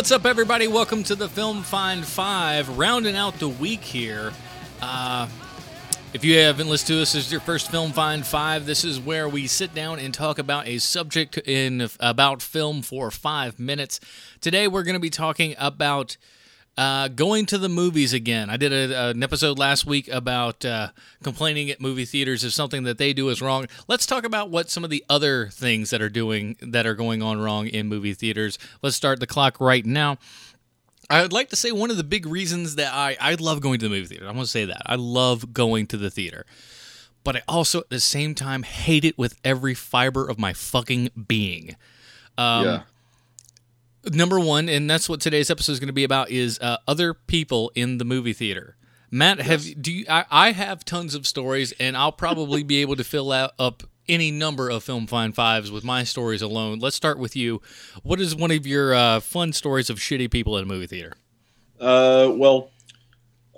What's up, everybody? Welcome to the Film Find Five, rounding out the week here. Uh, if you haven't listened to us, this is your first Film Find Five. This is where we sit down and talk about a subject in about film for five minutes. Today, we're going to be talking about uh, going to the movies again. I did a, an episode last week about uh, complaining at movie theaters if something that they do is wrong. Let's talk about what some of the other things that are doing that are going on wrong in movie theaters. Let's start the clock right now. I would like to say one of the big reasons that I, I love going to the movie theater. I want to say that. I love going to the theater. But I also, at the same time, hate it with every fiber of my fucking being. Um, yeah. Number one, and that's what today's episode is going to be about, is uh, other people in the movie theater. Matt, have do you? I, I have tons of stories, and I'll probably be able to fill out up any number of Film Find Fives with my stories alone. Let's start with you. What is one of your uh, fun stories of shitty people in a movie theater? Uh, well,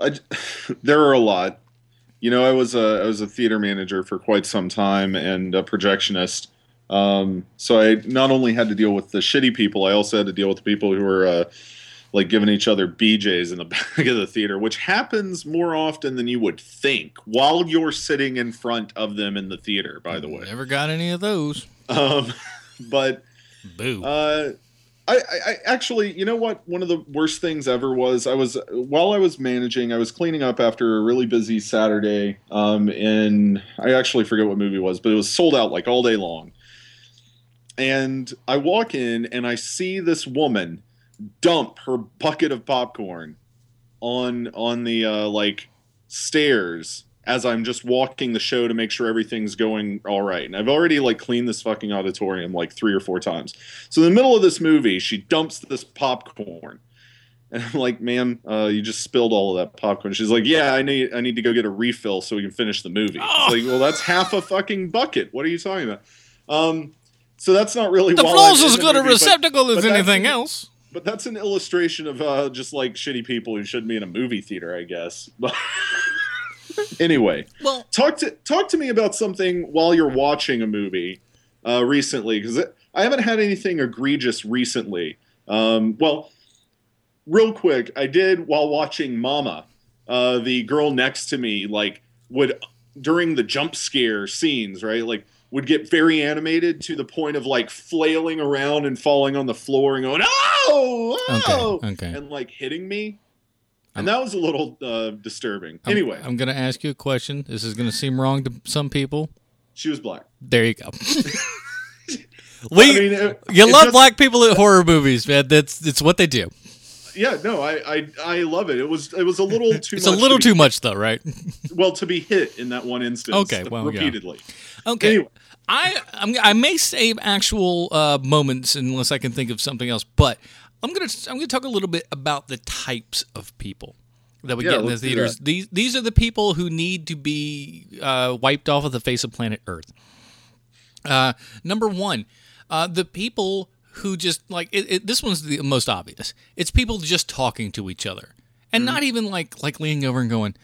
I, there are a lot. You know, I was a I was a theater manager for quite some time and a projectionist. Um, so I not only had to deal with the shitty people, I also had to deal with the people who were uh, like giving each other BJ's in the back of the theater, which happens more often than you would think while you're sitting in front of them in the theater. By the way, Never got any of those. um, but Boo. uh, I, I, I actually, you know what? One of the worst things ever was I was while I was managing, I was cleaning up after a really busy Saturday. Um, and I actually forget what movie it was, but it was sold out like all day long. And I walk in and I see this woman dump her bucket of popcorn on on the uh, like stairs as I'm just walking the show to make sure everything's going all right. And I've already like cleaned this fucking auditorium like three or four times. So in the middle of this movie, she dumps this popcorn. And I'm like, ma'am, uh, you just spilled all of that popcorn. She's like, yeah, I need, I need to go get a refill so we can finish the movie. It's like, well, that's half a fucking bucket. What are you talking about? Um, so that's not really the floor's as good a but- receptacle but as that's- anything else. but that's an illustration of uh, just like shitty people who shouldn't be in a movie theater, I guess. But anyway, Well, talk to talk to me about something while you're watching a movie uh, recently, because I haven't had anything egregious recently. Um, well, real quick, I did while watching Mama. Uh, the girl next to me, like, would during the jump scare scenes, right, like would get very animated to the point of like flailing around and falling on the floor and going, "Oh, oh!" okay, okay. and like hitting me. I'm- And that was a little uh, disturbing. I'm- anyway, I'm, going to ask you a question. This is going to seem wrong to some people. she was black. There you go. we, I mean, it- you love just- black people at horror movies, man. That's it's what they do. Yeah, no, I, I I love it. It was it was a little too. It's much a little to too much, though, right? well to be hit in that one instance. Okay, well, yeah. repeatedly. Okay. Anyway. I I'm, I may save actual uh, moments unless I can think of something else, but I'm gonna I'm gonna talk a little bit about the types of people that we Yeah, get in the theaters. These these are the people who need to be uh, wiped off of the face of planet Earth. Uh, number one, uh, the people who just like it, it, this one's the most obvious. It's people just talking to each other, and Mm-hmm. not even like like leaning over and going,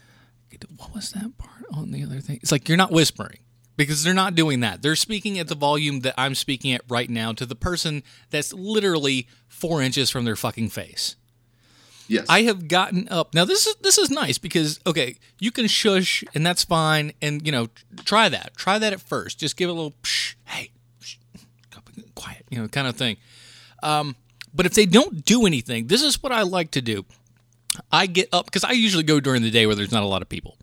"What was that part on the other thing?" It's like you're not whispering because they're not doing that. They're speaking at the volume that I'm speaking at right now to the person that's literally four inches from their fucking face. Yes, I have gotten up. Now this is this is nice because okay, you can shush and that's fine, and you know try that. Try that at first. Just give it a little psh, hey, you know, kind of thing. Um, but if they don't do anything, this is what I like to do. I get up because I usually go during the day where there's not a lot of people.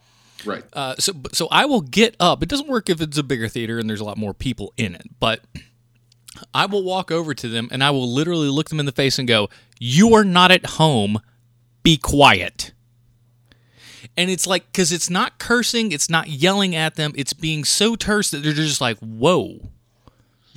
right. Uh, so so I will get up. It doesn't work if it's a bigger theater and there's a lot more people in it, but I will walk over to them and I will literally look them in the face and go, "You are not at home. Be quiet." And it's like cuz it's not cursing, it's not yelling at them, it's being so terse that they're just like, "Whoa."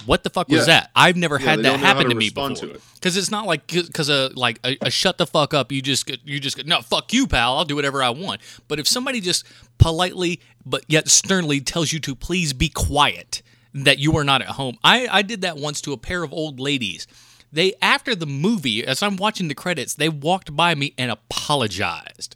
What the fuck was that? I've never Yeah, had that don't know how happen to to me before. to it. Because it's not like because a like a, a shut the fuck up. You just you just no fuck you, pal. I'll do whatever I want. But if somebody just politely but yet sternly tells you to please be quiet, that you are not at home. I I did that once to a pair of old ladies. They after the movie, as I'm watching the credits, they walked by me and apologized.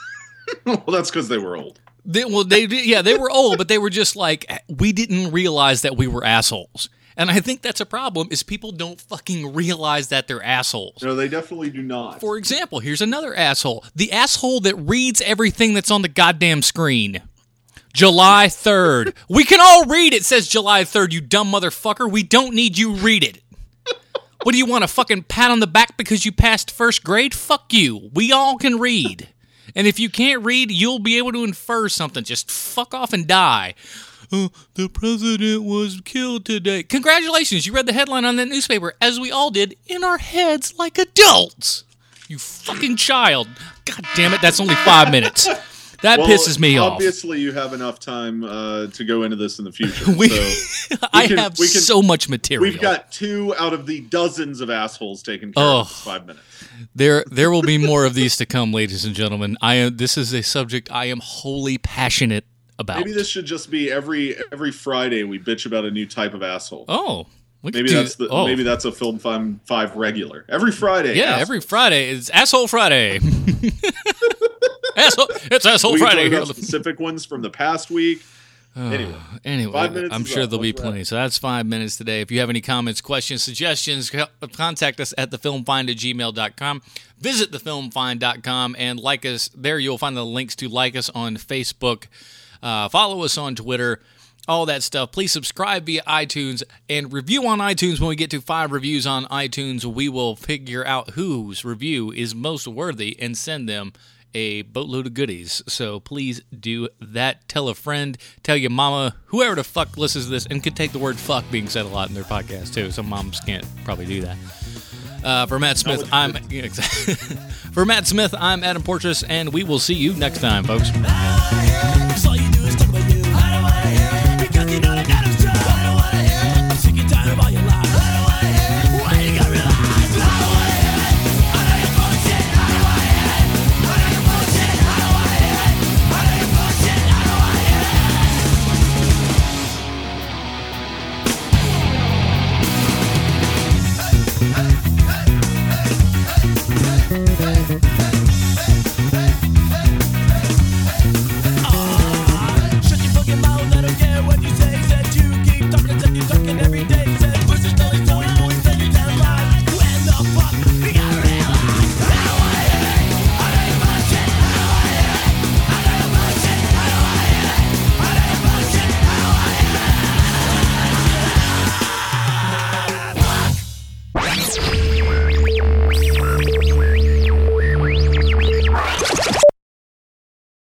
well, that's because they were old. They, well, they yeah, they were old, but they were just like we didn't realize that we were assholes. And I think that's a problem is people don't fucking realize that they're assholes. No, they definitely do not. For example, here's another asshole. The asshole that reads everything that's on the goddamn screen. July 3rd. we can all read it says July 3rd, you dumb motherfucker. We don't need you read it. What do you want a fucking pat on the back because you passed first grade? Fuck you. We all can read. And if you can't read, you'll be able to infer something. Just fuck off and die. Uh, the president was killed today. Congratulations, you read the headline on that newspaper, as we all did, in our heads like adults. You fucking child. God damn it, that's only five minutes. That well, pisses me obviously off. Obviously, you have enough time uh, to go into this in the future. we, so I can, have can, so much material. We've got two out of the dozens of assholes taken care oh, of five minutes. There, there will be more of these to come, ladies and gentlemen. I am. This is a subject I am wholly passionate about. Maybe this should just be every every Friday we bitch about a new type of asshole. Oh, maybe do, that's the oh. maybe that's a film five, five regular every Friday. Yeah, every Friday is asshole Friday. asshole, it's asshole we Friday. Here. Specific ones from the past week. Anyway, anyway I'm sure there'll be plenty. So that's five minutes today. If you have any comments, questions, suggestions, contact us at thefilmfind at gmail.com. Visit thefilmfind.com and like us. There you'll find the links to like us on Facebook, uh, follow us on Twitter, all that stuff. Please subscribe via iTunes and review on iTunes. When we get to five reviews on iTunes, we will figure out whose review is most worthy and send them a boatload of goodies. So please do that. Tell a friend, tell your mama, whoever the fuck listens to this, and could take the word fuck being said a lot in their podcast too. Some moms can't probably do that. Uh, for Matt Smith, I'm for Matt Smith, I'm Adam Porteous, and we will see you next time, folks.